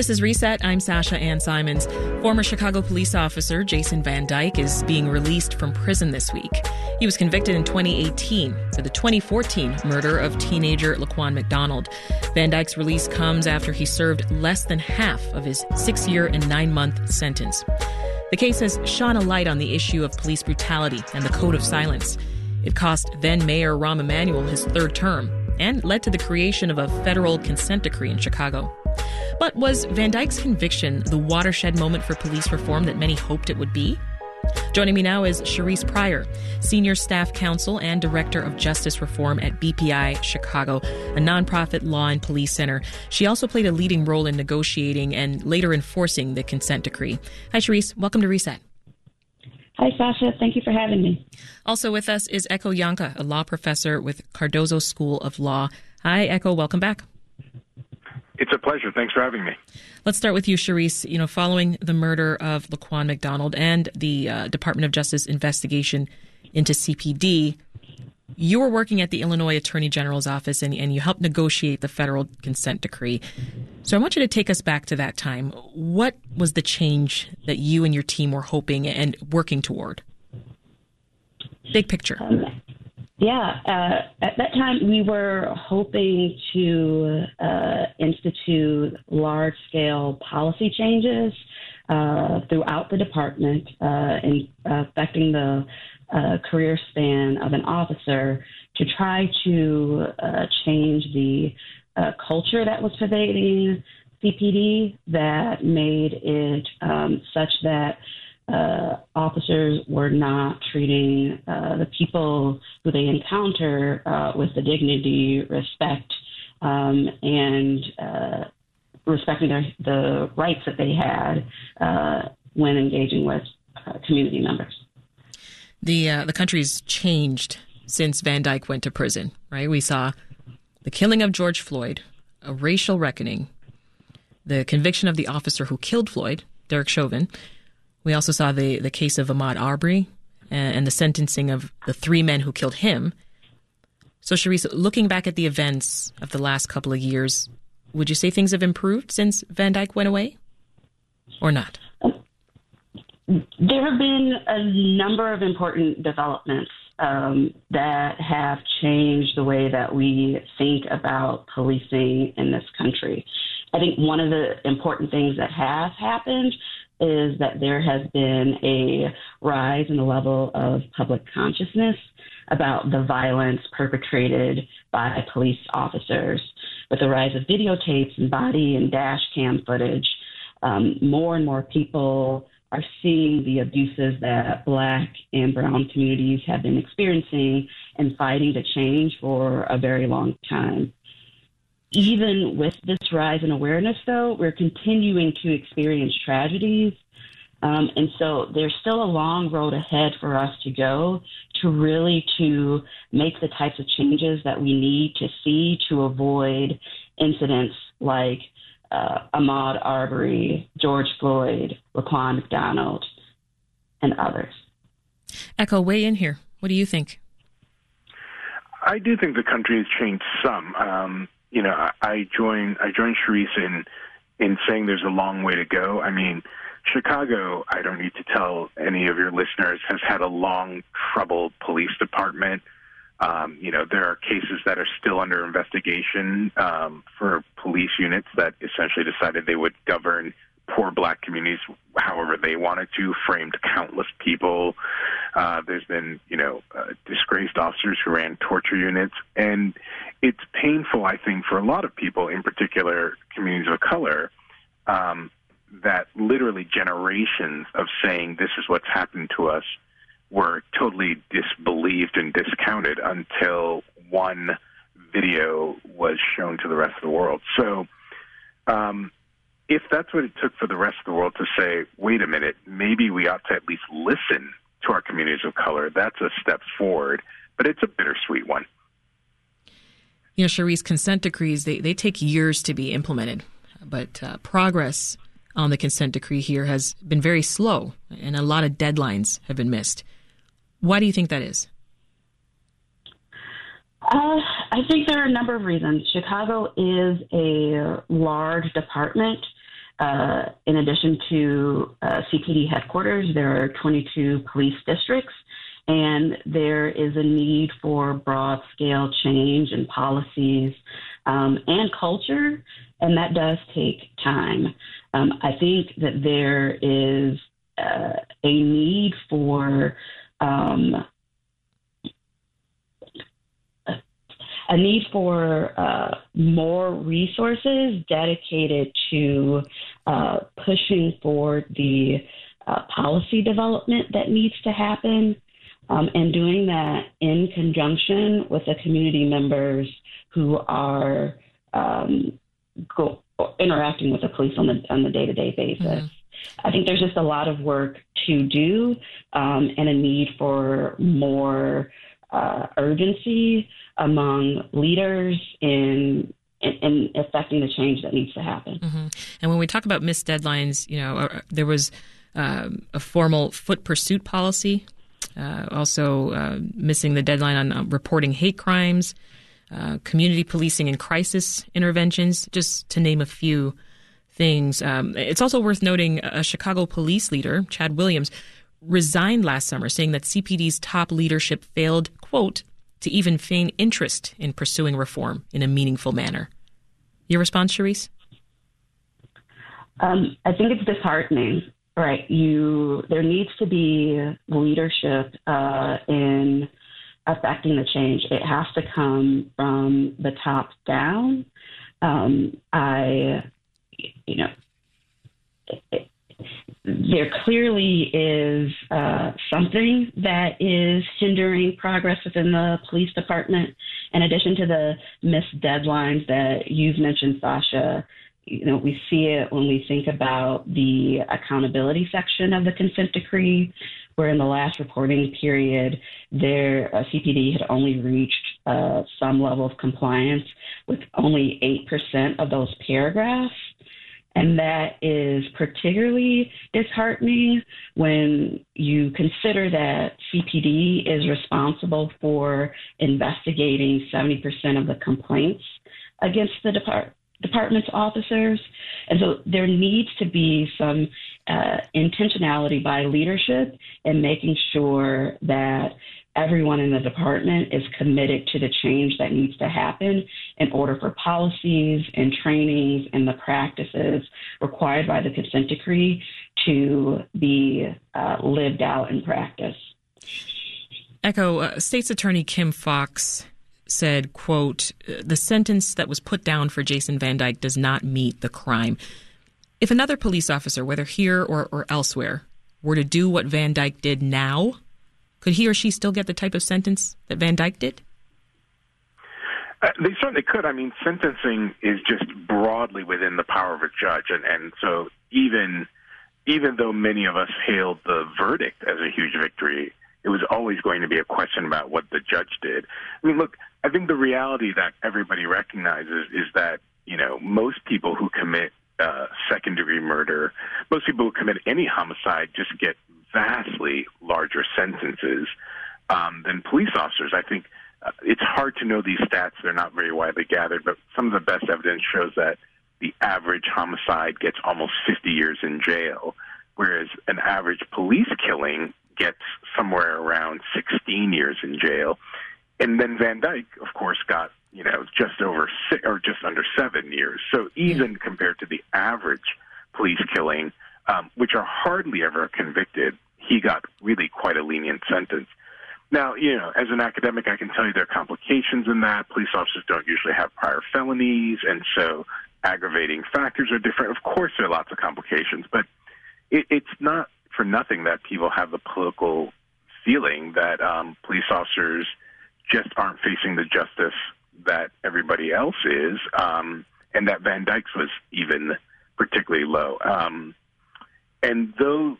This is Reset. I'm Sasha Ann Simons. Former Chicago police officer Jason Van Dyke is being released from prison this week. He was convicted in 2018 for the 2014 murder of teenager Laquan McDonald. Van Dyke's release comes after he served less than half of his six year and nine month sentence. The case has shone a light on the issue of police brutality and the code of silence. It cost then Mayor Rahm Emanuel his third term and led to the creation of a federal consent decree in Chicago. But was Van Dyke's conviction the watershed moment for police reform that many hoped it would be? Joining me now is Cherise Pryor, Senior Staff Counsel and Director of Justice Reform at BPI Chicago, a nonprofit law and police center. She also played a leading role in negotiating and later enforcing the consent decree. Hi, Cherise. Welcome to Reset. Hi, Sasha. Thank you for having me. Also with us is Ekow Yankah, a law professor with Cardozo School of Law. Hi, Ekow. Welcome back. It's a pleasure. Thanks for having me. Let's start with you, Cherise. You know, following the murder of Laquan McDonald and the uh, Department of Justice investigation into CPD, you were working at the Illinois Attorney General's office and, and you helped negotiate the federal consent decree. So I want you to take us back to that time. What was the change that you and your team were hoping and working toward? Big picture. Um, yeah, uh, at that time we were hoping to uh, institute large scale policy changes uh, throughout the department uh, in, affecting the uh, career span of an officer to try to uh, change the culture that was pervading CPD that made it um, such that uh, officers were not treating uh, the people who they encounter uh, with the dignity, respect, um, and uh, respecting their, the rights that they had uh, when engaging with uh, community members. The the country's changed since Van Dyke went to prison. Right, we saw the killing of George Floyd, a racial reckoning, the conviction of the officer who killed Floyd, Derek Chauvin we also saw the, the case of Ahmaud Arbery and, and the sentencing of the three men who killed him. So, Cherise, looking back at the events of the last couple of years, would you say things have improved since Van Dyke went away or not? There have been a number of important developments um, that have changed the way that we think about policing in this country. I think one of the important things that has happened is that there has been a rise in the level of public consciousness about the violence perpetrated by police officers. With the rise of videotapes and body and dash cam footage, um, more and more people are seeing the abuses that black and brown communities have been experiencing and fighting to change for a very long time. Even with this rise in awareness, though, we're continuing to experience tragedies. Um, and so there's still a long road ahead for us to go to really to make the types of changes that we need to see to avoid incidents like uh, Ahmaud Arbery, George Floyd, Laquan McDonald, and others. Ekow, weigh in here. What do you think? I do think the country has changed some. Um, you know, I, I join I join Cherise in in saying there's a long way to go. I mean, Chicago, I don't need to tell any of your listeners, has had a long, troubled police department. Um, you know, there are cases that are still under investigation um, for police units that essentially decided they would govern poor black communities however they wanted to, framed countless people. Uh, there's been, you know, uh, disgraced officers who ran torture units. And it's painful, I think, for a lot of people, in particular communities of color, um, that literally generations of saying this is what's happened to us were totally disbelieved and discounted until one video was shown to the rest of the world. So, um, if that's what it took for the rest of the world to say, wait a minute, maybe we ought to at least listen to our communities of color, that's a step forward, but it's a bittersweet one. You know, Cherise, consent decrees, they, they take years to be implemented, but uh, progress on the consent decree here has been very slow, and a lot of deadlines have been missed. Why do you think that is? Uh, I think there are a number of reasons. Chicago is a large department uh, in addition to uh, CPD headquarters, there are 22 police districts, and there is a need for broad scale change in policies um, and culture, and that does take time. Um, I think that there is uh, a need for um, a need for uh, more resources dedicated to uh, pushing for the uh, policy development that needs to happen, um, and doing that in conjunction with the community members who are um, go, interacting with the police on the on the day to day basis. Mm-hmm. I think there's just a lot of work to do um, and a need for more uh, urgency among leaders in in, affecting the change that needs to happen. Mm-hmm. And when we talk about missed deadlines, you know, uh, there was um, a formal foot pursuit policy, uh, also uh, missing the deadline on uh, reporting hate crimes, uh, community policing and crisis interventions, just to name a few things. Um, it's also worth noting a Chicago police leader, Chad Williams, resigned last summer, saying that CPD's top leadership failed, quote, to even feign interest in pursuing reform in a meaningful manner. Your response, Cherise? Um, I think it's disheartening, right? You there needs to be leadership uh, in affecting the change. It has to come from the top down. Um, I, you know, there clearly is uh, something that is hindering progress within the police department. In addition to the missed deadlines that you've mentioned, Sasha, you know, we see it when we think about the accountability section of the consent decree, where in the last reporting period, their uh, CPD had only reached uh, some level of compliance with only 8% of those paragraphs. And that is particularly disheartening when you consider that CPD is responsible for investigating 70% of the complaints against the depart- department's officers. And so there needs to be some uh, intentionality by leadership in making sure that everyone in the department is committed to the change that needs to happen in order for policies and trainings and the practices required by the consent decree to be uh, lived out in practice. Ekow, uh, State's Attorney Kim Foxx said, quote, the sentence that was put down for Jason Van Dyke does not meet the crime. If another police officer, whether here or, or elsewhere, were to do what Van Dyke did now, could he or she still get the type of sentence that Van Dyke did? Uh, they certainly could. I mean, sentencing is just broadly within the power of a judge, and and so even even though many of us hailed the verdict as a huge victory, it was always going to be a question about what the judge did. I mean, look, I think the reality that everybody recognizes is that you know most people who commit uh, second degree murder, most people who commit any homicide just get vastly larger sentences um, than police officers. I think uh, it's hard to know these stats; they're not very widely gathered. But some of the best evidence shows that the average homicide gets almost 50 years in jail, whereas an average police killing gets somewhere around 16 years in jail. And then Van Dyke, of course, got you know just over six or just under seven years. So even compared to the average police killing, um, which are hardly ever convicted, he got really quite a lenient sentence. Now, you know, as an academic, I can tell you there are complications in that. Police officers don't usually have prior felonies, and so aggravating factors are different. Of course, there are lots of complications, but it, it's not for nothing that people have the political feeling that um, police officers just aren't facing the justice that everybody else is, um, and that Van Dyke's was even particularly low. Um, and though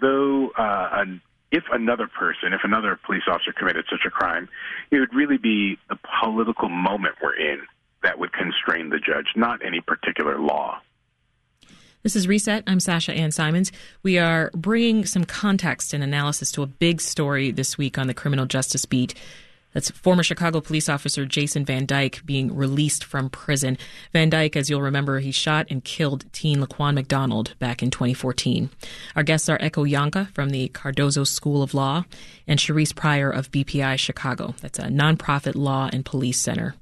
though uh, an, if another person, if another police officer committed such a crime, it would really be the political moment we're in that would constrain the judge, not any particular law. This is Reset. I'm Sasha Ann Simons. We are bringing some context and analysis to a big story this week on the criminal justice beat. That's former Chicago police officer Jason Van Dyke being released from prison. Van Dyke, as you'll remember, he shot and killed teen Laquan McDonald back in 2014. Our guests are Ekow Yankah from the Cardozo School of Law and Cherise Pryor of BPI Chicago. That's a nonprofit law and police center.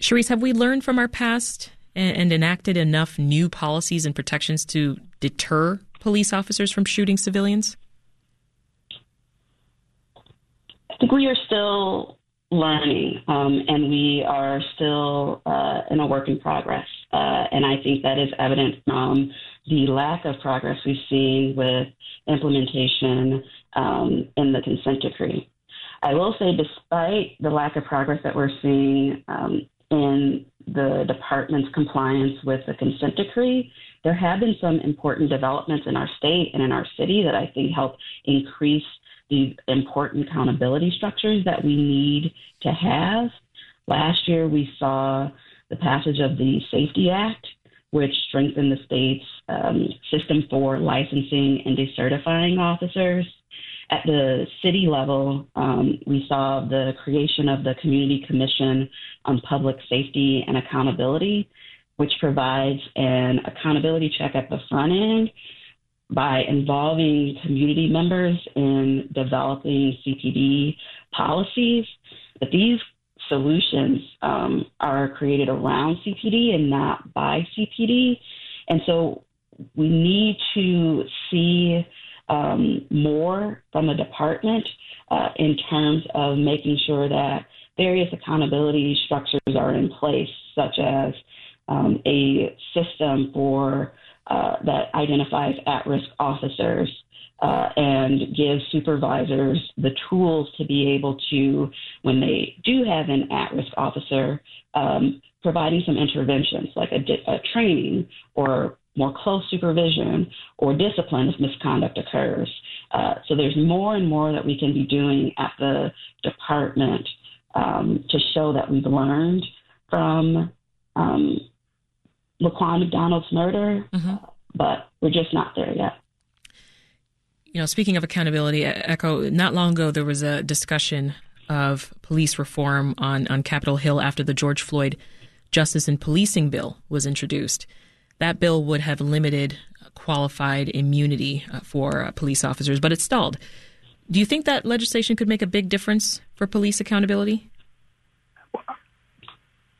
Cherise, have we learned from our past and, and enacted enough new policies and protections to deter police officers from shooting civilians? Think we are still learning um, and we are still uh, in a work in progress. Uh, and I think that is evident from the lack of progress we've seen with implementation um, in the consent decree. I will say, despite the lack of progress that we're seeing um, in the department's compliance with the consent decree, there have been some important developments in our state and in our city that I think help increase these important accountability structures that we need to have. Last year, we saw the passage of the SAFE-T Act, which strengthened the state's um, system for licensing and decertifying officers. At the city level, um, we saw the creation of the Community Commission on Public Safety and Accountability, which provides an accountability check at the front end by involving community members in developing CPD policies. But these solutions um, are created around CPD and not by CPD. And so we need to see um, more from the department uh, in terms of making sure that various accountability structures are in place, such as um, a system for uh, that identifies at risk officers uh, and gives supervisors the tools to be able to, when they do have an at risk officer, um, providing some interventions like a, di- a training or more close supervision or discipline if misconduct occurs. Uh, so there's more and more that we can be doing at the department um, to show that we've learned from um, Laquan McDonald's murder, mm-hmm. but we're just not there yet. You know, speaking of accountability, Ekow, not long ago there was a discussion of police reform on, on Capitol Hill after the George Floyd Justice and Policing Bill was introduced. That bill would have limited qualified immunity uh, for uh, police officers, but it stalled. Do you think that legislation could make a big difference for police accountability?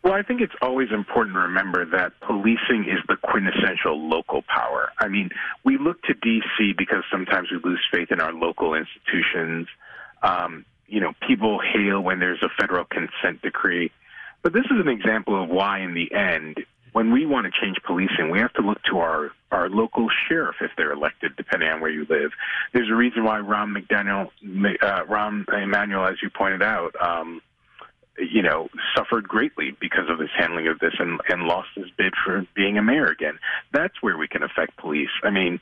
Well, I think it's always important to remember that policing is the quintessential local power. I mean, we look to D.C. because sometimes we lose faith in our local institutions. Um, you know, people hail when there's a federal consent decree. But this is an example of why, in the end, when we want to change policing, we have to look to our, our local sheriff if they're elected, depending on where you live. There's a reason why Rahm McDaniel, uh, Rahm Emanuel, as you pointed out, um, you know, suffered greatly because of his handling of this and, and lost his bid for being a mayor again. That's where we can affect police. I mean,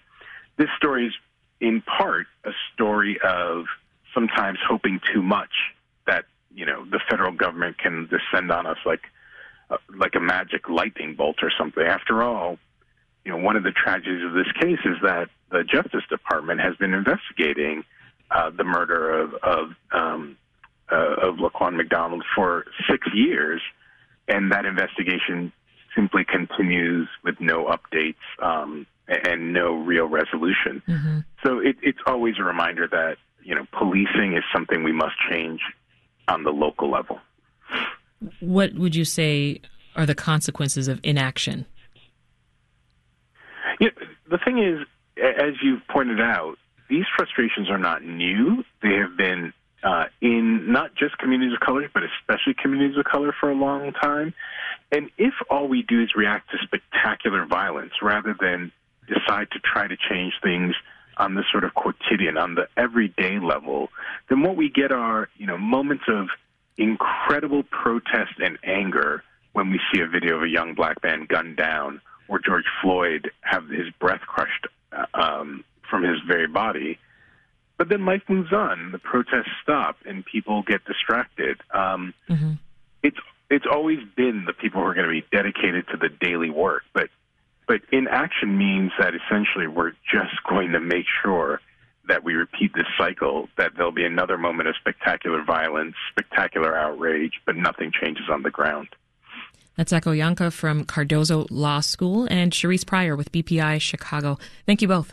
this story is in part a story of sometimes hoping too much that, you know, the federal government can descend on us like, uh, like a magic lightning bolt or something. After all, you know, one of the tragedies of this case is that the Justice Department has been investigating uh, the murder of, of um, uh, of Laquan McDonald for six years, and that investigation simply continues with no updates um, and no real resolution. Mm-hmm. So it, it's always a reminder that you know policing is something we must change on the local level. What would you say are the consequences of inaction? Yeah, the thing is, as you've pointed out, these frustrations are not new. They have been uh, in not just communities of color, but especially communities of color for a long time. And if all we do is react to spectacular violence rather than decide to try to change things on the sort of quotidian, on the everyday level, then what we get are, you know, moments of incredible protest and anger when we see a video of a young black man gunned down or George Floyd have his breath crushed uh, um, from his very body. But then life moves on. The protests stop, and people get distracted. Um, mm-hmm. It's it's always been the people who are going to be dedicated to the daily work, but but inaction means that essentially we're just going to make sure that we repeat this cycle, that there'll be another moment of spectacular violence, spectacular outrage, but nothing changes on the ground. That's Ekow Yankah from Cardozo Law School and Cherise Pryor with BPI Chicago. Thank you both.